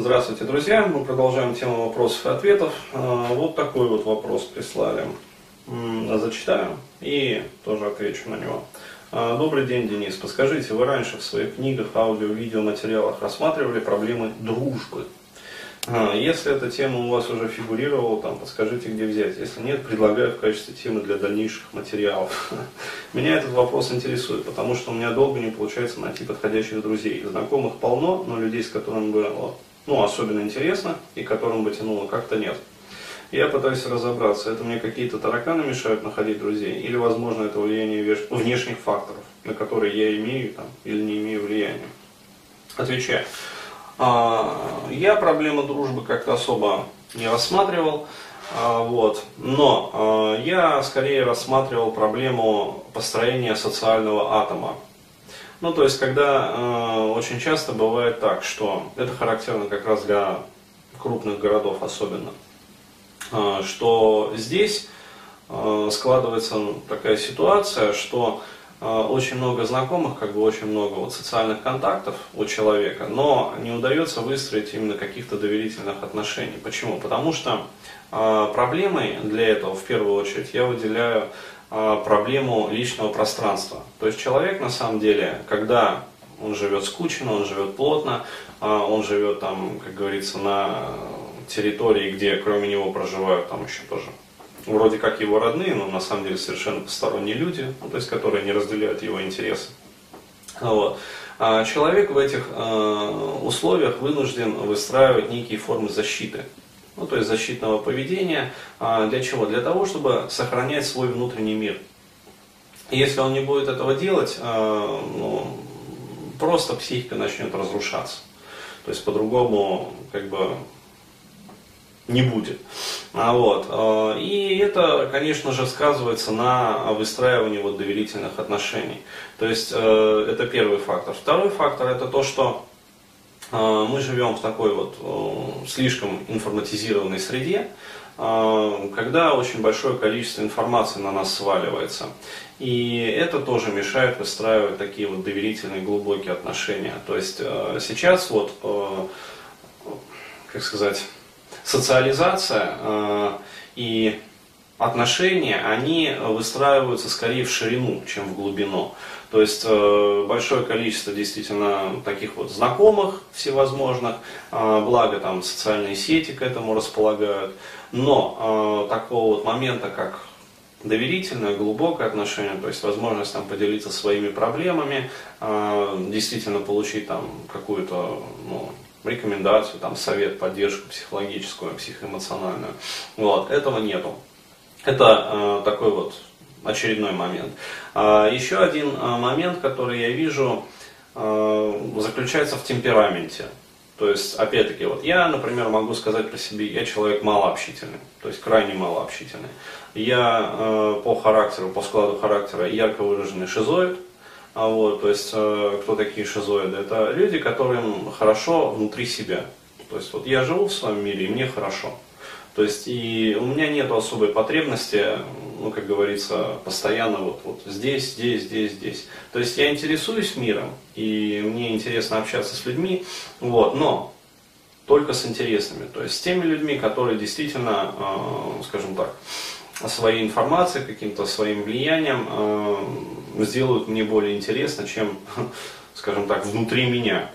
Здравствуйте, друзья! Мы продолжаем тему вопросов и ответов. А, вот такой вот вопрос прислали. Зачитаю и тоже отвечу на него. А, добрый день, Денис. Подскажите, вы раньше в своих книгах, аудио, видео, материалах рассматривали проблемы дружбы? А, если эта тема у вас уже фигурировала, там, подскажите, где взять. Если нет, предлагаю в качестве темы для дальнейших материалов. Меня этот вопрос интересует, потому что у меня долго не получается найти подходящих друзей. Знакомых полно, но людей, с которыми было ну, особенно интересно и которым бы тянуло, как-то нет. Я пытаюсь разобраться, это мне какие-то тараканы мешают находить друзей, или, возможно, это влияние внешних факторов, на которые я имею там, или не имею влияния. Отвечаю. А, я проблему дружбы как-то особо не рассматривал, а, вот. но а, я скорее рассматривал проблему построения социального атома. Ну, то есть, когда очень часто бывает так, что это характерно как раз для крупных городов особенно, что здесь складывается такая ситуация, что а, очень много знакомых, как бы очень много вот социальных контактов у человека, но не удается выстроить именно каких-то доверительных отношений. Почему? Потому что э, проблемой для этого в первую очередь я выделяю э, проблему личного пространства. То есть человек на самом деле, когда он живет скучно, он живет плотно, э, он живет там, как говорится, на территории, где кроме него проживают там еще тоже вроде как его родные, но на самом деле совершенно посторонние люди, ну, то есть которые не разделяют его интересы. Вот. А человек в этих э, условиях вынужден выстраивать некие формы защиты. Ну, то есть защитного поведения. А для чего? Для того, чтобы сохранять свой внутренний мир. Если он не будет этого делать, э, ну, просто психика начнет разрушаться. То есть по-другому как бы не будет. А вот. Э, и это, конечно же, сказывается на выстраивании вот доверительных отношений. То есть э, это первый фактор. Второй фактор это то, что мы живем в такой вот слишком информатизированной среде, когда очень большое количество информации на нас сваливается. И это тоже мешает выстраивать такие вот доверительные глубокие отношения. То есть сейчас вот, как сказать, социализация э, и отношения, они выстраиваются скорее в ширину, чем в глубину. То есть э, большое количество действительно таких вот знакомых всевозможных, э, благо там социальные сети к этому располагают, но такого вот момента, как доверительное, глубокое отношение, то есть возможность там поделиться своими проблемами, действительно получить там какую-то ну, рекомендацию, там, совет, поддержку психологическую, психоэмоциональную. Вот, этого нету. Это э, такой вот очередной момент. А, еще один э, момент, который я вижу, э, заключается в темпераменте. То есть, опять-таки, вот я, например, могу сказать про себя, я человек малообщительный, то есть крайне малообщительный. Я по характеру, по складу характера ярко выраженный шизоид, а вот, то есть, кто такие шизоиды? Это люди, которым хорошо внутри себя. То есть, вот я живу в своем мире, и мне хорошо. То есть, и у меня нет особой потребности, ну, как говорится, постоянно вот, вот здесь, здесь, здесь, здесь. То есть, я интересуюсь миром, и мне интересно общаться с людьми, вот, но только с интересными. То есть, с теми людьми, которые действительно, э, скажем так, своей информацией, каким-то своим влиянием э, сделают мне более интересно, чем, скажем так, внутри меня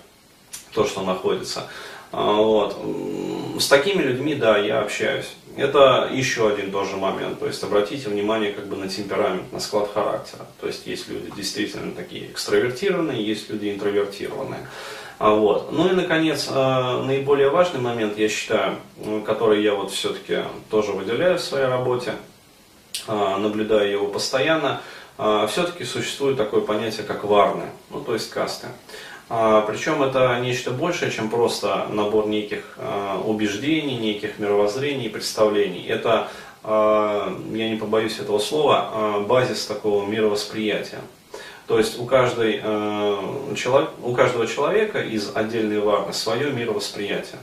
то, что находится. А, вот. С такими людьми, да, я общаюсь. Это еще один тоже момент. То есть обратите внимание как бы на темперамент, на склад характера. То есть есть люди действительно такие экстравертированные, есть люди интровертированные. А вот. Ну и, наконец, э, наиболее важный момент, я считаю, который я вот все-таки тоже выделяю в своей работе – а, наблюдаю его постоянно, все-таки существует такое понятие, как варны, ну то есть касты. А, Причем это нечто большее, чем просто набор неких убеждений, неких мировоззрений, представлений. Это, я не побоюсь этого слова, базис такого мировосприятия. То есть у, каждой, у каждого человека из отдельной варны свое мировосприятие.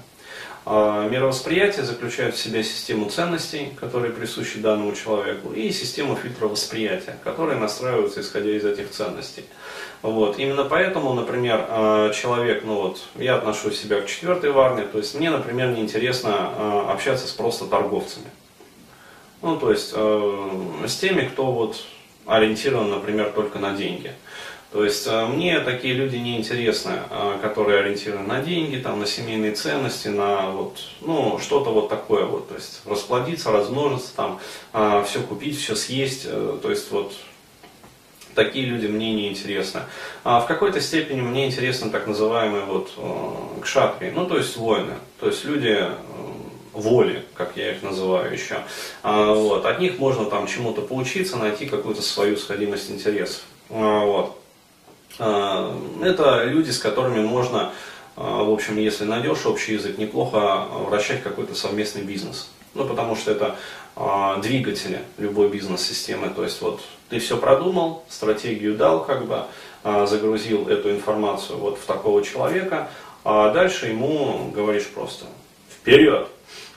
А мировосприятие заключает в себе систему ценностей, которые присущи данному человеку, и систему фильтра восприятия, которые настраиваются исходя из этих ценностей. Вот. Именно поэтому, например, а, человек, ну вот, я отношу себя к четвертой варне, то есть мне, например, неинтересно а, общаться с просто торговцами. Ну, то есть с теми, кто вот ориентирован, например, только на деньги. То есть э, мне такие люди не интересны, э, которые ориентированы на деньги, там, на семейные ценности, на вот, ну, что-то вот такое вот. То есть расплодиться, размножиться, там, э, все купить, все съесть. То есть вот такие люди мне не интересны. А в какой-то степени мне интересны так называемые вот кшатри, ну то есть воины, то есть люди воли, как я их называю еще. А, вот. От них можно там чему-то поучиться, найти какую-то свою сходимость интересов. А, вот. А, это люди, с которыми можно, а, в общем, если найдешь общий язык, неплохо вращать какой-то совместный бизнес. Ну, потому что это а, двигатели любой бизнес-системы. То есть вот ты все продумал, стратегию дал, как бы, загрузил эту информацию вот в такого человека, а дальше ему говоришь просто вперед.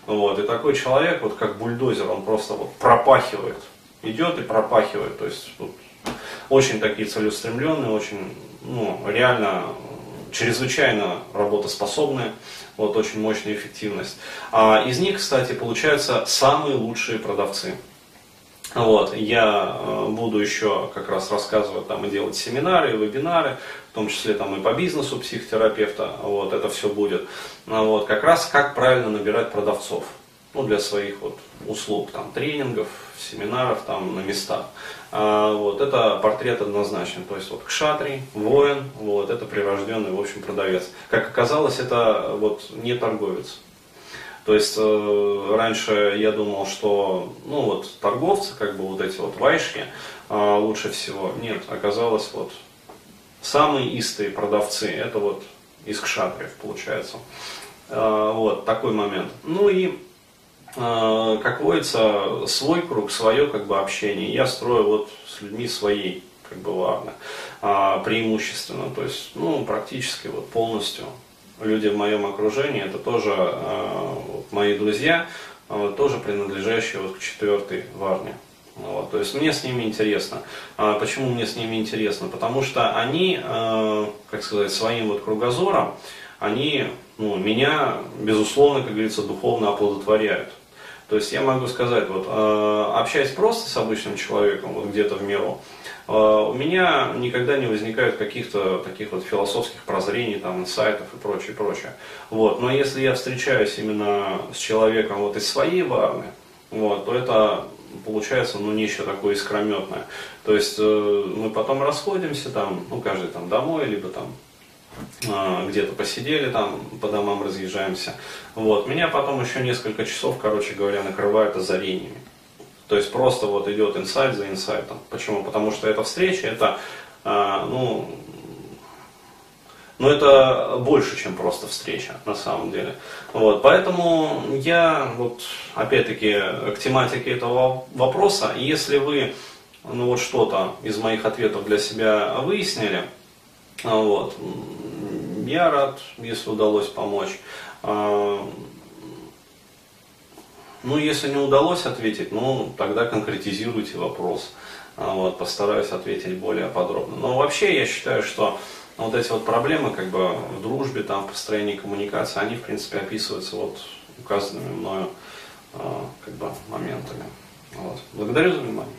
Вот, и такой человек, вот как бульдозер, он просто вот пропахивает, идет и пропахивает. То есть вот, очень такие целеустремленные, очень, ну, реально чрезвычайно работоспособные, вот очень мощная эффективность. А из них, кстати, получаются самые лучшие продавцы. Вот, я э, буду еще как раз рассказывать там и делать семинары, и вебинары, в том числе там и по бизнесу психотерапевта, вот, это все будет. Вот, как раз как правильно набирать продавцов ну, для своих вот услуг, там, тренингов, семинаров там на местах. А, вот, это портрет однозначный, то есть вот кшатри, воин, вот, это прирожденный, в общем, продавец. Как оказалось, это вот не торговец. То есть э, раньше я думал, что ну вот торговцы, как бы вот эти вот вайшки, э, лучше всего. Нет, оказалось вот самые истые продавцы, это вот из кшатриев получается. Э, вот такой момент. Ну и а, как водится, свой круг, свое как бы общение. Я строю вот с людьми своей как бы варны, а, преимущественно, то есть, ну, практически вот полностью люди в моем окружении, это тоже а, вот, мои друзья, тоже принадлежащие вот к четвертой варне. Вот, то есть мне с ними интересно. А почему мне с ними интересно? Потому что они, э, как сказать, своим вот кругозором, они ну, меня, безусловно, как говорится, духовно оплодотворяют. То есть я могу сказать, вот, э, общаясь просто с обычным человеком, вот где-то в миру, э, у меня никогда не возникает каких-то таких вот философских прозрений, там, инсайтов и прочее, прочее. Вот. Но если я встречаюсь именно с человеком вот из своей варны, вот, то это получается, ну, нечто такое искрометное. То есть э, мы потом расходимся там, ну, каждый там домой, либо там где-то посидели там, по домам разъезжаемся. Вот. Меня потом еще несколько часов, короче говоря, накрывает озарениями. То есть просто вот идет инсайт за инсайтом. Почему? Потому что эта встреча, это, а, ну, но это больше, чем просто встреча, на самом деле. Вот, поэтому я, вот, опять-таки, к тематике этого вопроса, если вы, ну, вот что-то из моих ответов для себя выяснили, вот, я рад, если удалось помочь. А, ну, если не удалось ответить, ну, тогда конкретизируйте вопрос. А, вот, постараюсь ответить более подробно. Но вообще я считаю, что вот эти вот проблемы как бы в дружбе, там, в построении коммуникации, они, в принципе, описываются вот указанными мною а, как бы моментами. Вот. Благодарю за внимание.